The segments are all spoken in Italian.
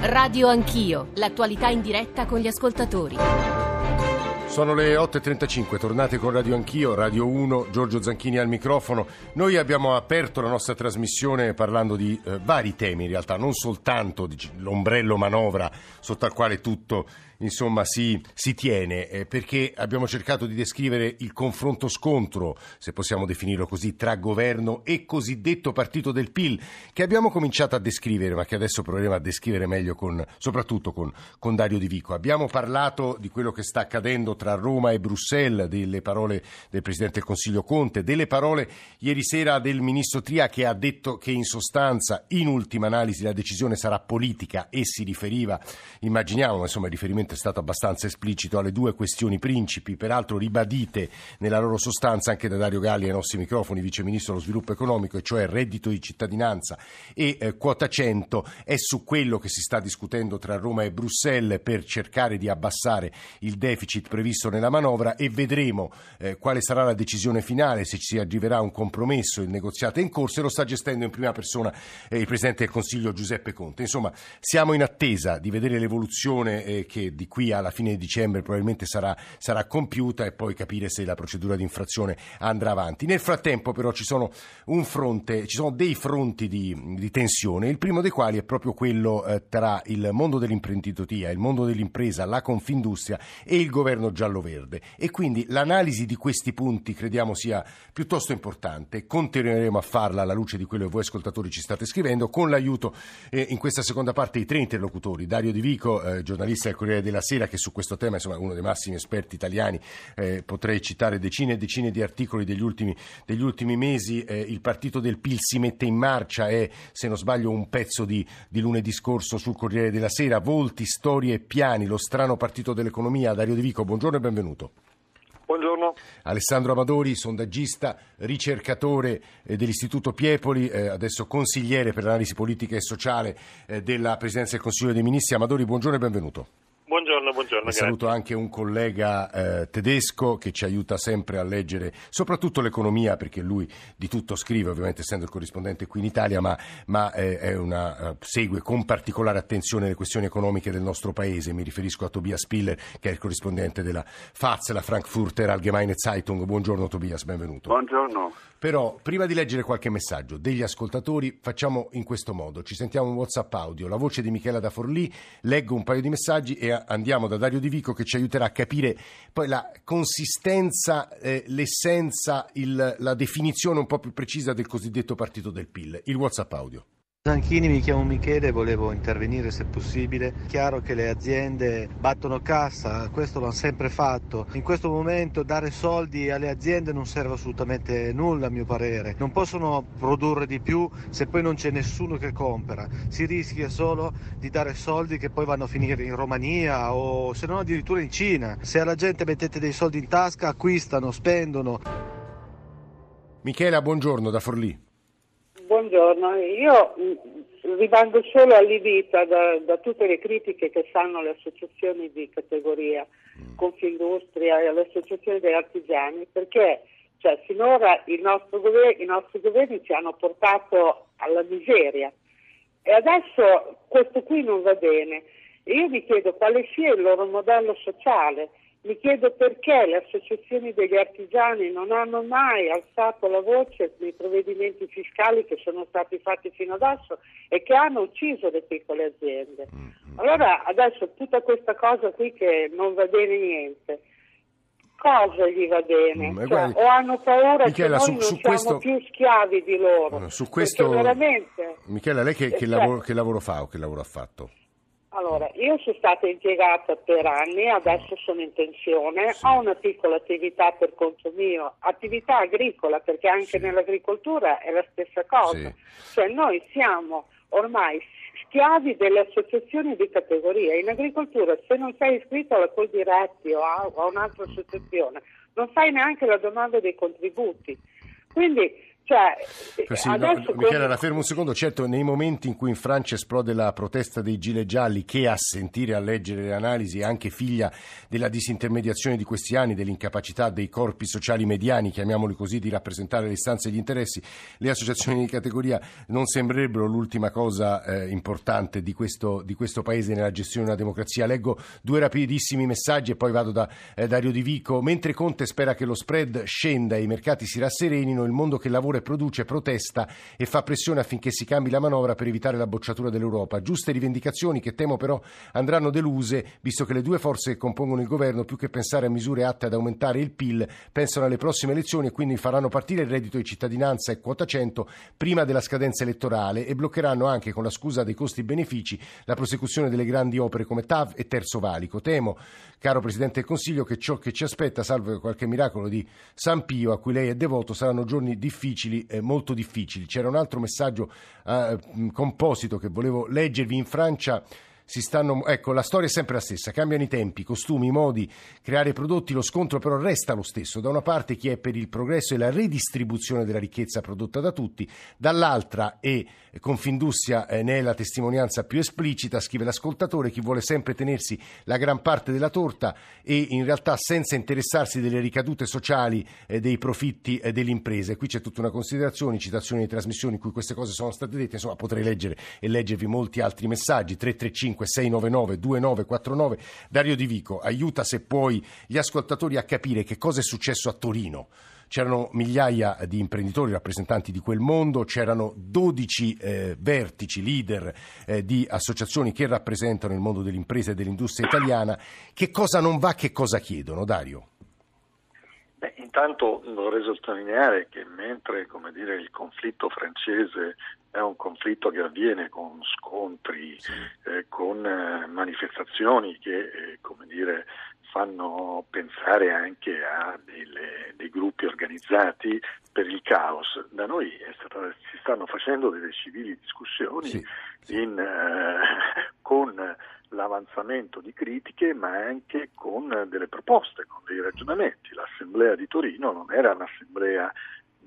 Radio Anch'io, l'attualità in diretta con gli ascoltatori. Sono le 8.35, tornate con Radio Anch'io, Radio 1, Giorgio Zanchini al microfono. Noi abbiamo aperto la nostra trasmissione parlando di eh, vari temi, in realtà non soltanto di l'ombrello manovra sotto al quale tutto insomma, si, si tiene, eh, perché abbiamo cercato di descrivere il confronto-scontro, se possiamo definirlo così, tra governo e cosiddetto partito del PIL, che abbiamo cominciato a descrivere, ma che adesso proveremo a descrivere meglio, con, soprattutto con, con Dario Di Vico. Abbiamo parlato di quello che sta accadendo tra Roma e Bruxelles, delle parole del Presidente del Consiglio Conte, delle parole ieri sera del Ministro Tria che ha detto che in sostanza, in ultima analisi, la decisione sarà politica e si riferiva, immaginiamo, insomma, il riferimento è stato abbastanza esplicito alle due questioni principi, peraltro ribadite nella loro sostanza anche da Dario Galli ai nostri microfoni, Vice Ministro dello Sviluppo Economico, e cioè reddito di cittadinanza e eh, quota 100. È su quello che si sta discutendo tra Roma e Bruxelles per cercare di abbassare il deficit previsto nella manovra e vedremo eh, quale sarà la decisione finale, se ci arriverà a un compromesso, il negoziato è in corso e lo sta gestendo in prima persona eh, il Presidente del Consiglio Giuseppe Conte. Insomma, siamo in attesa di vedere l'evoluzione eh, che di qui alla fine di dicembre probabilmente sarà, sarà compiuta e poi capire se la procedura di infrazione andrà avanti. Nel frattempo però ci sono, fronte, ci sono dei fronti di, di, tensione, il primo dei quali è proprio quello eh, tra il mondo dell'imprenditoria, il mondo dell'impresa, la Confindustria e il governo giallo-verde e quindi l'analisi di questi punti crediamo sia piuttosto importante. Continueremo a farla alla luce di quello che voi ascoltatori ci state scrivendo con l'aiuto eh, in questa seconda parte di tre interlocutori, Dario Di Vico, eh, giornalista del Corriere della Sera che su questo tema insomma, uno dei massimi esperti italiani, eh, potrei citare decine e decine di articoli degli ultimi, degli ultimi mesi, eh, il partito del PIL si mette in marcia, è se non sbaglio un pezzo di, di lunedì scorso sul Corriere della Sera, volti, storie e piani, lo strano partito dell'economia, Dario De Vico, buongiorno e benvenuto. Buongiorno. Alessandro Amadori, sondaggista, ricercatore eh, dell'Istituto Piepoli, eh, adesso consigliere per l'analisi politica e sociale eh, della Presidenza del Consiglio dei Ministri. Amadori, buongiorno e benvenuto. Buongiorno, saluto anche un collega eh, tedesco che ci aiuta sempre a leggere soprattutto l'economia, perché lui di tutto scrive, ovviamente essendo il corrispondente qui in Italia, ma, ma eh, una, uh, segue con particolare attenzione le questioni economiche del nostro paese. Mi riferisco a Tobias Spiller, che è il corrispondente della FAZ, la Frankfurter Allgemeine Zeitung. Buongiorno Tobias, benvenuto. Buongiorno. Però, prima di leggere qualche messaggio degli ascoltatori, facciamo in questo modo. Ci sentiamo un WhatsApp audio, la voce di Michela da Forlì, leggo un paio di messaggi e andiamo da Dario Di Vico che ci aiuterà a capire poi la consistenza, eh, l'essenza, il, la definizione un po' più precisa del cosiddetto partito del PIL. Il WhatsApp audio. Zanchini, mi chiamo Michele, volevo intervenire se possibile. Chiaro che le aziende battono cassa, questo l'hanno sempre fatto. In questo momento dare soldi alle aziende non serve assolutamente nulla a mio parere. Non possono produrre di più se poi non c'è nessuno che compra. Si rischia solo di dare soldi che poi vanno a finire in Romania o se non addirittura in Cina. Se alla gente mettete dei soldi in tasca acquistano, spendono. Michela, buongiorno da Forlì. Buongiorno, io mm, rimango solo allibita da, da, tutte le critiche che fanno le associazioni di categoria, mm. Confindustria e le associazioni degli artigiani, perché cioè, finora gover- i nostri governi ci hanno portato alla miseria e adesso questo qui non va bene. io mi chiedo quale sia il loro modello sociale mi chiedo perché le associazioni degli artigiani non hanno mai alzato la voce nei provvedimenti fiscali che sono stati fatti fino adesso e che hanno ucciso le piccole aziende. Mm-hmm. Allora adesso tutta questa cosa qui che non va bene niente, cosa gli va bene? Mm, cioè, o hanno paura Michela, che noi su, su non siamo più schiavi di loro? Su questo, veramente... Michela, lei che, che, cioè, lavoro, che lavoro fa o che lavoro ha fatto? Allora, io sono stata impiegata per anni, adesso sono in pensione, sì. ho una piccola attività per conto mio, attività agricola, perché anche sì. nell'agricoltura è la stessa cosa. Sì. Cioè noi siamo ormai schiavi delle associazioni di categoria. In agricoltura se non sei iscritto alla Coldiretti o a, a un'altra associazione, non fai neanche la domanda dei contributi. Quindi Cioè, sì, no, Michela, la fermo un secondo. Certo, nei momenti in cui in Francia esplode la protesta dei gilet gialli, che a sentire, a leggere le analisi è anche figlia della disintermediazione di questi anni, dell'incapacità dei corpi sociali mediani, chiamiamoli così, di rappresentare le istanze e gli interessi, le associazioni di categoria non sembrerebbero l'ultima cosa eh, importante di questo, di questo, paese nella gestione di una democrazia. Leggo due rapidissimi messaggi e poi vado da eh, Dario Di Vico. Mentre Conte spera che lo spread scenda e i mercati si rasserenino, il mondo che lavora e produce, protesta e fa pressione affinché si cambi la manovra per evitare la bocciatura dell'Europa. Giuste rivendicazioni che temo però andranno deluse, visto che le due forze che compongono il governo, più che pensare a misure atte ad aumentare il PIL, pensano alle prossime elezioni e quindi faranno partire il reddito di cittadinanza e quota 100 prima della scadenza elettorale e bloccheranno anche, con la scusa dei costi-benefici, la prosecuzione delle grandi opere come TAV e Terzo Valico. Temo, caro Presidente del Consiglio, che ciò che ci aspetta, salvo qualche miracolo di San Pio, a cui lei è devoto, saranno giorni difficili, eh, molto difficili. C'era un altro messaggio eh, composito che volevo leggervi in Francia si stanno, ecco, la storia è sempre la stessa, cambiano i tempi, i costumi, i modi, creare prodotti, lo scontro però resta lo stesso. Da una parte chi è per il progresso e la redistribuzione della ricchezza prodotta da tutti, dall'altra e Confindustria eh, ne è la testimonianza più esplicita, scrive l'ascoltatore, chi vuole sempre tenersi la gran parte della torta e in realtà senza interessarsi delle ricadute sociali eh, dei profitti eh, delle imprese. Qui c'è tutta una considerazione, citazioni di trasmissioni in cui queste cose sono state dette, insomma potrei leggere e leggervi molti altri messaggi, 335 699 2949. Dario Di Vico, aiuta se puoi gli ascoltatori a capire che cosa è successo a Torino. C'erano migliaia di imprenditori, rappresentanti di quel mondo, c'erano 12 eh, vertici, leader eh, di associazioni che rappresentano il mondo dell'impresa e dell'industria italiana. Che cosa non va, che cosa chiedono, Dario? Beh, intanto vorrei sottolineare che mentre dire, il conflitto francese è un conflitto che avviene con scontri, eh, con eh, manifestazioni che eh, dire, fanno pensare anche a delle, dei gruppi organizzati per il caos. Da noi stata, si stanno facendo delle civili discussioni sì, sì. In, eh, con l'avanzamento di critiche ma anche con delle proposte, con dei ragionamenti. L'assemblea di Torino non era un'assemblea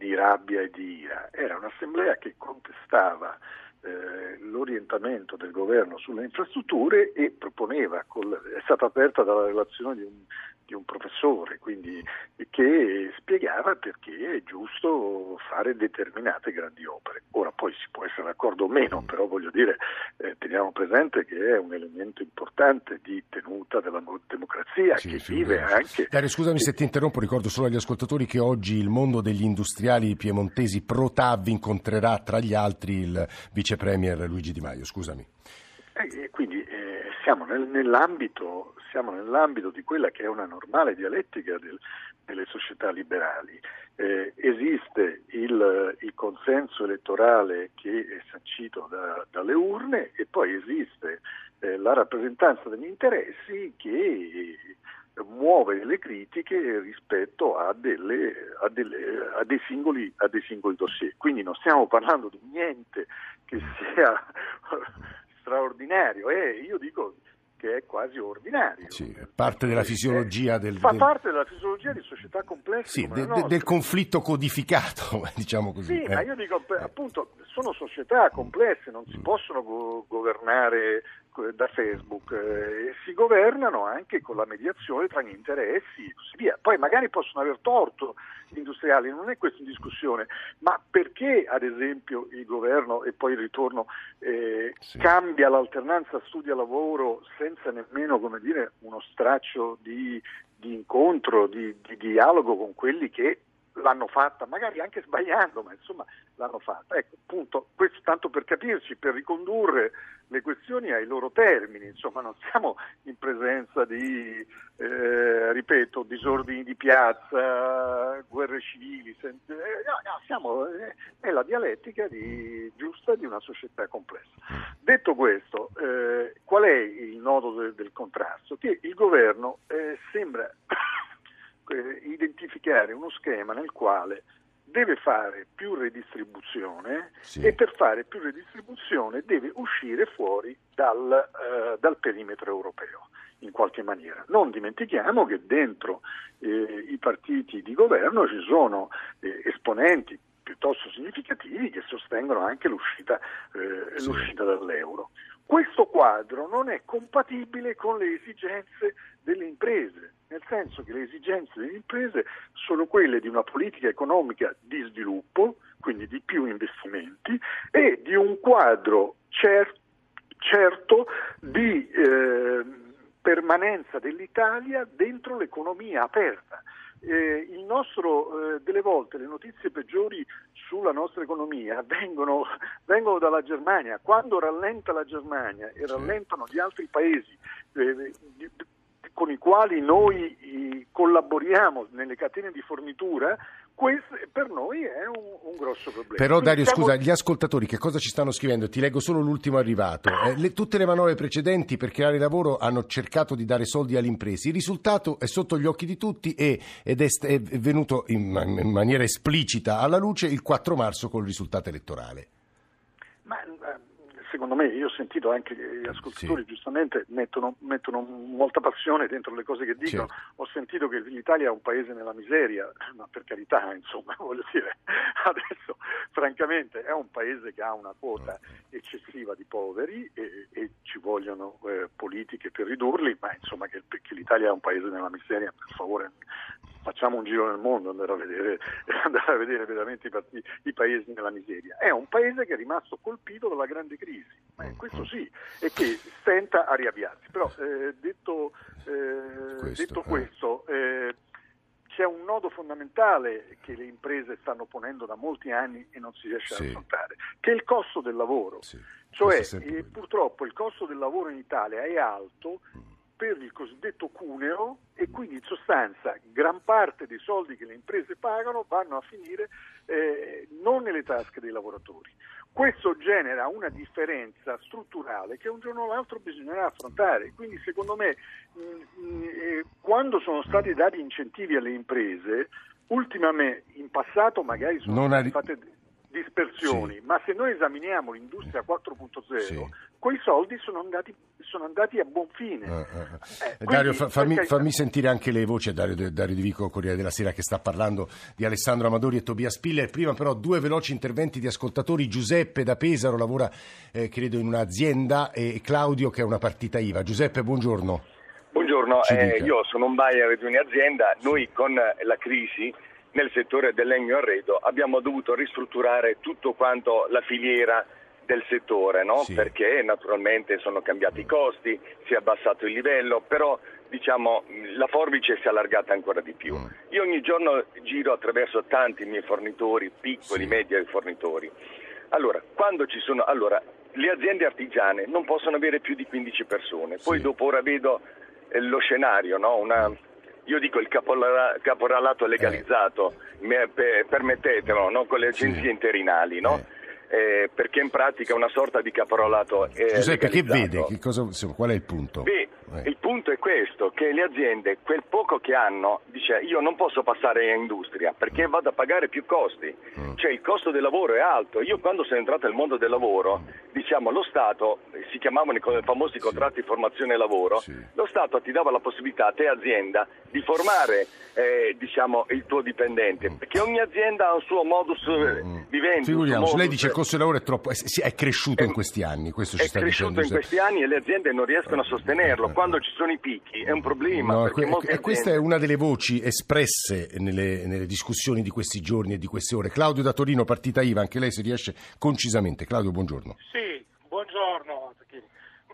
di rabbia e di ira, era un'assemblea che contestava eh, l'orientamento del governo sulle infrastrutture e proponeva, è stata aperta dalla relazione di un, di un professore, quindi, che spiegava perché è giusto fare determinate grandi opere. Ora poi si può essere d'accordo o meno, però voglio dire, eh, teniamo presente che è un elemento importante di tenuta della democrazia sì, che vive anche... Dario, scusami se ti interrompo, ricordo solo agli ascoltatori che oggi il mondo degli industriali piemontesi pro TAV incontrerà tra gli altri il vice premier Luigi Di Maio, scusami. Eh, quindi eh, siamo nel, nell'ambito siamo nell'ambito di quella che è una normale dialettica del, delle società liberali. Eh, esiste il, il, consenso elettorale che è sancito da, dalle urne e poi esiste eh, la rappresentanza degli interessi che muove delle critiche rispetto a, delle, a, delle, a, dei singoli, a, dei singoli, dossier. Quindi non stiamo parlando di niente che sia straordinario. Eh, io dico che è quasi ordinario. Sì, parte della fisiologia del... Fa parte della fisiologia di società complesse. Sì, de, de, del conflitto codificato, diciamo così. Sì, eh. ma io dico, appunto, sono società complesse, non si mm. possono go- governare da Facebook eh, si governano anche con la mediazione tra gli interessi e così via. Poi magari possono aver torto gli industriali, non è questo in discussione, ma perché ad esempio il governo e poi il ritorno eh, sì. cambia l'alternanza studio-lavoro senza nemmeno dire, uno straccio di, di incontro, di, di dialogo con quelli che l'hanno fatta, magari anche sbagliando, ma insomma l'hanno fatta. Ecco, appunto, questo tanto per capirci, per ricondurre le questioni ai loro termini, insomma non siamo in presenza di, eh, ripeto, disordini di piazza, guerre civili, sen- eh, no, siamo eh, nella dialettica di, giusta di una società complessa. Detto questo, eh, qual è il nodo de- del contrasto? Che il governo eh, sembra eh, identificare uno schema nel quale deve fare più redistribuzione sì. e per fare più redistribuzione deve uscire fuori dal, eh, dal, perimetro europeo in qualche maniera. Non dimentichiamo che dentro eh, i partiti di governo ci sono eh, esponenti piuttosto significativi che sostengono anche l'uscita, eh, sì. l'uscita dall'euro. Questo quadro non è compatibile con le esigenze delle imprese, nel senso che le esigenze delle imprese sono quelle di una politica economica di sviluppo, quindi di più investimenti, e di un quadro cer- certo di eh, permanenza dell'Italia dentro l'economia aperta. Eh, il nostro, eh, delle volte le notizie peggiori sulla nostra economia vengono, vengono, dalla Germania. Quando rallenta la Germania e rallentano gli altri paesi eh, con i quali noi collaboriamo nelle catene di fornitura, questo per noi è un, un grosso problema. Però Dario, siamo... scusa, gli ascoltatori che cosa ci stanno scrivendo? Ti leggo solo l'ultimo arrivato. Eh, le, tutte le manovre precedenti per creare lavoro hanno cercato di dare soldi alle imprese. Il risultato è sotto gli occhi di tutti e, ed è, è, venuto in, in maniera esplicita alla luce il 4 marzo col risultato elettorale. Secondo me, io ho sentito anche che gli ascoltatori sì. giustamente mettono, mettono, molta passione dentro le cose che dicono, certo. ho sentito che l'Italia è un paese nella miseria, ma per carità, insomma, voglio dire, adesso francamente è un paese che ha una quota eccessiva di poveri e, e ci vogliono eh, politiche per ridurli, ma insomma che, che l'Italia è un paese nella miseria, per favore facciamo un giro nel mondo, andare a vedere, andare a vedere veramente i, i, paesi nella miseria. È un paese che è rimasto colpito dalla grande crisi, eh, questo sì, e che stenta a riavviarsi. Però eh, detto, eh, questo, detto questo eh, c'è un nodo fondamentale che le imprese stanno ponendo da molti anni e non si riesce sì. ad affrontare, che è il costo del lavoro. Sì. Cioè, eh, purtroppo il costo del lavoro in Italia è alto mm per il cosiddetto cuneo e quindi in sostanza gran parte dei soldi che le imprese pagano vanno a finire eh, non nelle tasche dei lavoratori. Questo genera una differenza strutturale che un giorno o l'altro bisognerà affrontare. Quindi secondo me mh, mm, mh, mm, eh, quando sono stati dati incentivi alle imprese, ultimamente in passato magari sono state fatte dispersioni, sì. ma se noi esaminiamo l'industria 4.0, sì. quei soldi sono andati, sono andati a buon fine. Uh, uh. Eh, quindi, Dario, fa, fammi, perché... fammi, sentire anche le voci a Dario, Dario Di Vico, Corriere della Sera, che sta parlando di Alessandro Amadori e Tobias Spiller. Prima però due veloci interventi di ascoltatori. Giuseppe da Pesaro lavora, eh, credo, in un'azienda e Claudio che è una partita IVA. Giuseppe, buongiorno. Buongiorno, eh, io sono un buyer di un'azienda. Noi con la crisi nel settore del legno arredo abbiamo dovuto ristrutturare tutto quanto la filiera del settore, no? sì. perché naturalmente sono cambiati i costi, si è abbassato il livello, però diciamo, la forbice si è allargata ancora di più. Mm. Io ogni giorno giro attraverso tanti miei fornitori, piccoli, sì. medi fornitori. Allora, quando ci sono, allora, le aziende artigiane non possono avere più di 15 persone, poi sì. dopo ora vedo eh, lo scenario, no? Una, mm io dico il caporalato legalizzato, eh. permettetelo, no? con le agenzie sì. interinali, no? eh. Eh, perché in pratica è una sorta di caporalato. Giuseppe, che vede? Che cosa, qual è il punto? Beh, eh. Il punto è questo, che le aziende, quel poco che hanno, dice io non posso passare in industria perché vado a pagare più costi, mm. cioè il costo del lavoro è alto. Io quando sono entrato nel mondo del lavoro, diciamo lo Stato, si chiamavano i famosi contratti sì. di formazione e lavoro, sì. lo Stato ti dava la possibilità a te azienda di formare eh, diciamo, il tuo dipendente, mm. perché ogni azienda ha un suo modus mm. mm. vivendi. Figuriamoci, lei dice costo del lavoro è, troppo, è, è cresciuto è, in questi anni, questo ci è sta cresciuto dicendo. in questi anni e le aziende non riescono a sostenerlo. Eh, quando ci sono i picchi è un problema. No, que- e questa è una delle voci espresse nelle, nelle, discussioni di questi giorni e di queste ore. Claudio da Torino, partita IVA, anche lei se riesce concisamente. Claudio, buongiorno. Sì, buongiorno.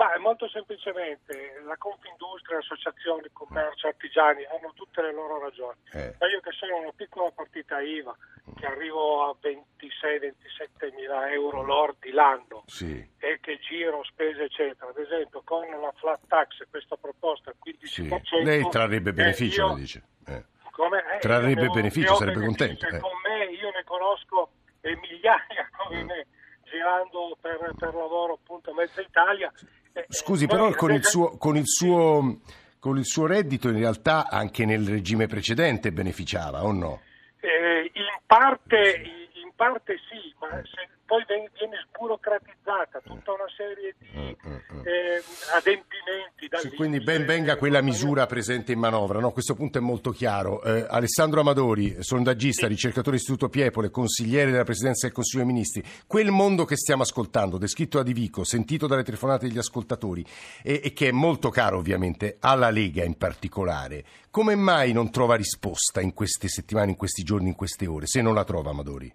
Ma molto semplicemente la Confindustria, associazioni, commercio, artigiani hanno tutte le loro ragioni. Eh. Ma io che sono una piccola partita IVA, che arrivo a 26-27 mila euro lordi l'anno sì. e che giro spese eccetera, ad esempio con la flat tax questa proposta al 15%... Sì. Lei trarrebbe beneficio, eh, io, dice. Eh. Come, eh, trarrebbe beneficio, sarebbe contento. Eh. Con me io ne conosco migliaia come mm. me girando per, per, lavoro appunto a mezza Italia Scusi, però con il, suo, con, il suo, con il suo reddito in realtà anche nel regime precedente beneficiava o no? Eh, in, parte, parte, sì, ma se poi viene sburocratizzato autorizzata, tutta una serie di eh, adempimenti. Sì, quindi ben venga quella misura presente in manovra, no? questo punto è molto chiaro. Eh, Alessandro Amadori, sondaggista, sì. ricercatore dell'Istituto Piepole, consigliere della Presidenza del Consiglio dei Ministri, quel mondo che stiamo ascoltando, descritto da Divico, sentito dalle telefonate degli ascoltatori e, e che è molto caro ovviamente alla Lega in particolare, come mai non trova risposta in queste settimane, in questi giorni, in queste ore, se non la trova Amadori?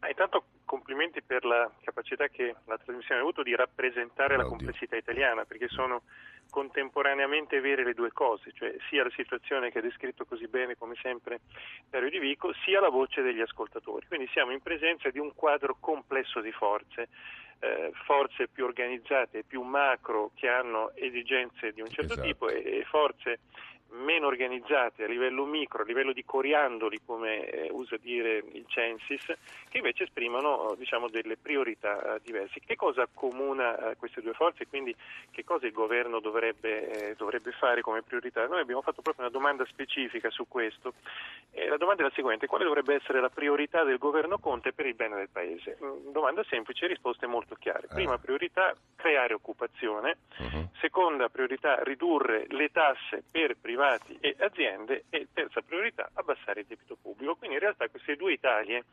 Ah, intanto complimenti per la capacità che la trasmissione ha avuto di rappresentare Oddio. la complessità italiana, perché sono contemporaneamente vere le due cose, cioè sia la situazione che ha descritto così bene come sempre Dario Di Vico, sia la voce degli ascoltatori. Quindi siamo in presenza di un quadro complesso di forze, eh, forze più organizzate, più macro che hanno esigenze di un certo esatto. tipo e, e forze meno organizzate a livello micro, a livello di coriandoli, come eh, usa dire il Censis, che invece esprimono diciamo, delle priorità eh, diverse. Che cosa accomuna eh, queste due forze e quindi che cosa il governo dovrebbe, eh, dovrebbe, fare come priorità? Noi abbiamo fatto proprio una domanda specifica su questo. la domanda è la seguente, quale dovrebbe essere la priorità del governo Conte per il bene del Paese? Mm, domanda semplice, risposte molto chiare. Eh. Prima priorità, creare occupazione. Uh-huh. Seconda priorità, ridurre le tasse per privati privati e aziende e terza priorità abbassare il debito pubblico. Quindi in realtà queste due Italie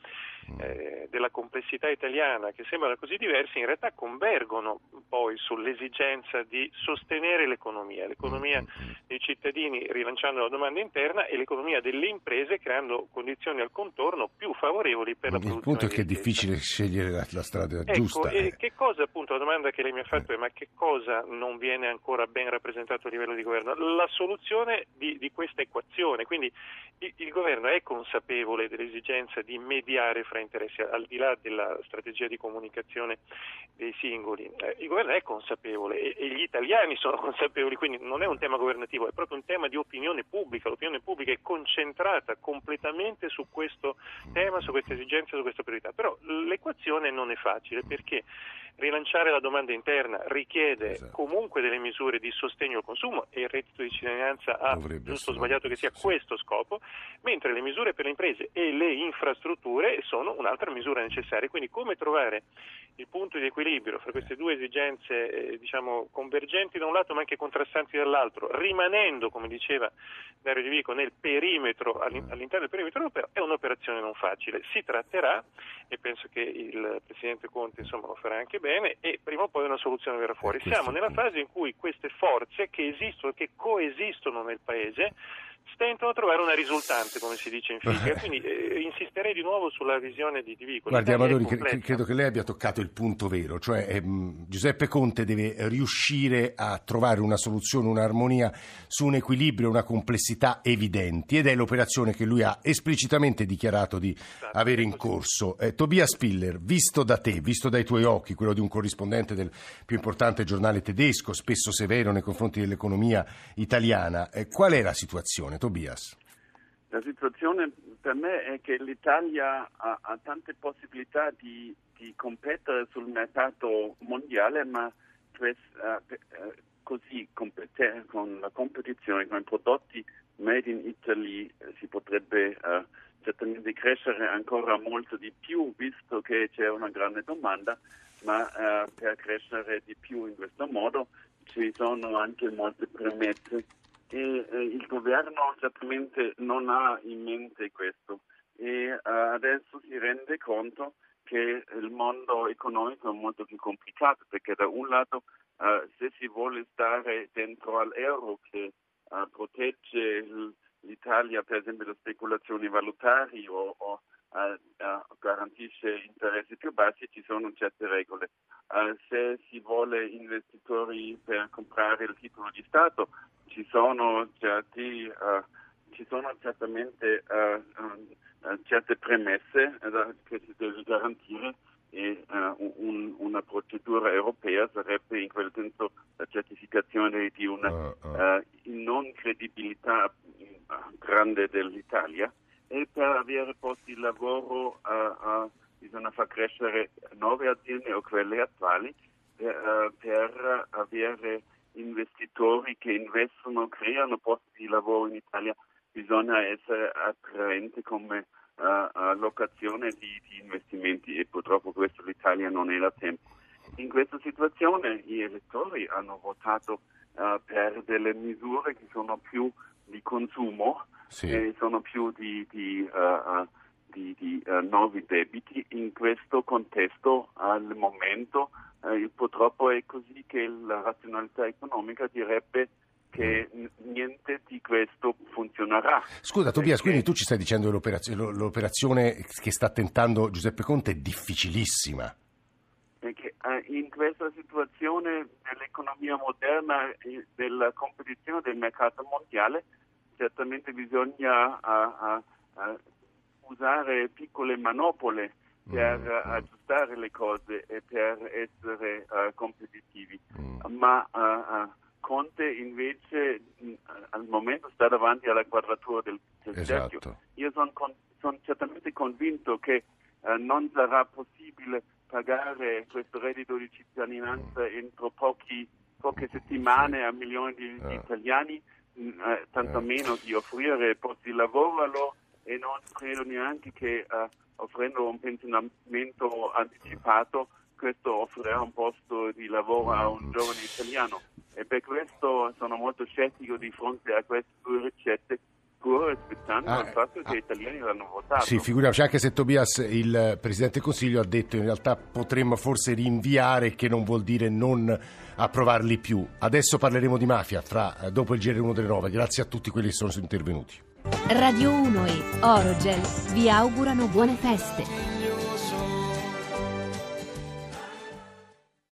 mm. eh, della complessità italiana che sembrano così diverse in realtà convergono poi sull'esigenza di sostenere l'economia, l'economia mm, mm, dei cittadini rilanciando la domanda interna e l'economia delle imprese creando condizioni al contorno più favorevoli per la produzione. Il punto è che è difficile scegliere la, la strada ecco, giusta. E eh. che cosa appunto la domanda che lei mi ha fatto è ma che cosa non viene ancora ben rappresentato a livello di governo? La soluzione di, di questa equazione. Quindi il, il, governo è consapevole dell'esigenza di mediare fra interessi, al di là della strategia di comunicazione dei singoli. Eh, il governo è consapevole e, e, gli italiani sono consapevoli, quindi non è un tema governativo, è proprio un tema di opinione pubblica. L'opinione pubblica è concentrata completamente su questo tema, su questa esigenza, su questa priorità. Però l'equazione non è facile perché rilanciare la domanda interna richiede esatto. comunque delle misure di sostegno al consumo e il reddito di cittadinanza ha, Dovrebbe giusto o sbagliato che sia, sì. questo scopo, mentre le misure per le imprese e le infrastrutture sono un'altra misura necessaria. Quindi come trovare il punto di equilibrio fra queste due esigenze eh, diciamo, convergenti da un lato ma anche contrastanti dall'altro, rimanendo, come diceva Dario Di Vico, nel perimetro, all'interno del perimetro europeo, è un'operazione non facile. Si tratterà, e penso che il Presidente Conte insomma, lo farà anche bene, e prima o poi una soluzione verrà fuori. Siamo nella fase in cui queste forze che esistono, che coesistono nel Paese, stentano a trovare una risultante, come si dice in fisica. Quindi eh, insisterei di nuovo sulla visione di Divico. Guardi, Amadori, credo che lei abbia toccato il punto vero, cioè ehm, Giuseppe Conte deve riuscire a trovare una soluzione, un'armonia su un equilibrio, una complessità evidenti ed è l'operazione che lui ha esplicitamente dichiarato di esatto, avere in corso. Eh, Tobias Spiller, visto da te, visto dai tuoi occhi, quello di un corrispondente del più importante giornale tedesco, spesso severo nei confronti dell'economia italiana, eh, qual è la situazione? Tobias. La situazione per me è che l'Italia ha, ha tante possibilità di, di, competere sul mercato mondiale, ma pues, uh, uh, così compet- con la competizione con i prodotti made in Italy uh, si potrebbe certamente crescere ancora molto di più, visto che c'è una grande domanda, ma per crescere di più in questo modo ci sono anche molte premesse e eh, il governo certamente non ha in mente questo e eh, adesso si rende conto che il mondo economico è molto più complicato perché da un lato eh, se si vuole stare dentro all'euro che eh, protegge l'Italia per esempio da speculazioni valutari o, o Uh, uh, garantisce interessi più bassi, ci sono certe regole. Se si vuole investitori per comprare il titolo di Stato, sono, certi, ci sono certamente certe premesse che si deve garantire e un, una procedura europea sarebbe in quel senso la certificazione di una non credibilità grande dell'Italia. E per avere posti di lavoro uh, uh, bisogna far crescere nuove aziende o quelle attuali per, uh, per, avere investitori che investono, creano posti di lavoro in Italia, bisogna essere attraenti come locazione di, di, investimenti e purtroppo questo l'Italia non è da tempo. in questa situazione gli elettori hanno votato uh, per delle misure che sono più di consumo sì. e sono più di, di, uh, di, di nuovi debiti. In questo contesto al momento purtroppo è così che la razionalità economica direbbe che niente di questo funzionerà. Scusa Tobias, quindi tu ci stai dicendo che l'operazione, l'operazione che sta tentando Giuseppe Conte è difficilissima. Perché eh, in questa situazione dell'economia moderna, e della competizione del mercato mondiale, certamente bisogna uh, uh, usare piccole manopole per mm. aggiustare le cose e per essere uh, competitivi. Mm. Ma Conte invece mh, al momento sta davanti alla quadratura del, del esatto. cerchio. Io sono con, son certamente convinto che eh, non sarà possibile pagare questo reddito di cittadinanza mm. entro pochi, poche settimane a milioni di, di eh. italiani, mh, eh, tantomeno eh. di offrire posti di lavoro a loro e non credo neanche che offrendo un pensionamento anticipato questo offrirà un posto di lavoro a un giovane italiano e per questo sono molto scettico di fronte a queste due ricette pur rispettando ah, il fatto che ah, gli italiani l'hanno votato. Sì, figuriamoci, anche se Tobias, il Presidente del Consiglio, ha detto in realtà potremmo forse rinviare, che non vuol dire non approvarli più. Adesso parleremo di mafia fra, dopo il GR1 delle 9. Grazie a tutti quelli che sono intervenuti. Radio 1 e Orogel vi augurano buone feste.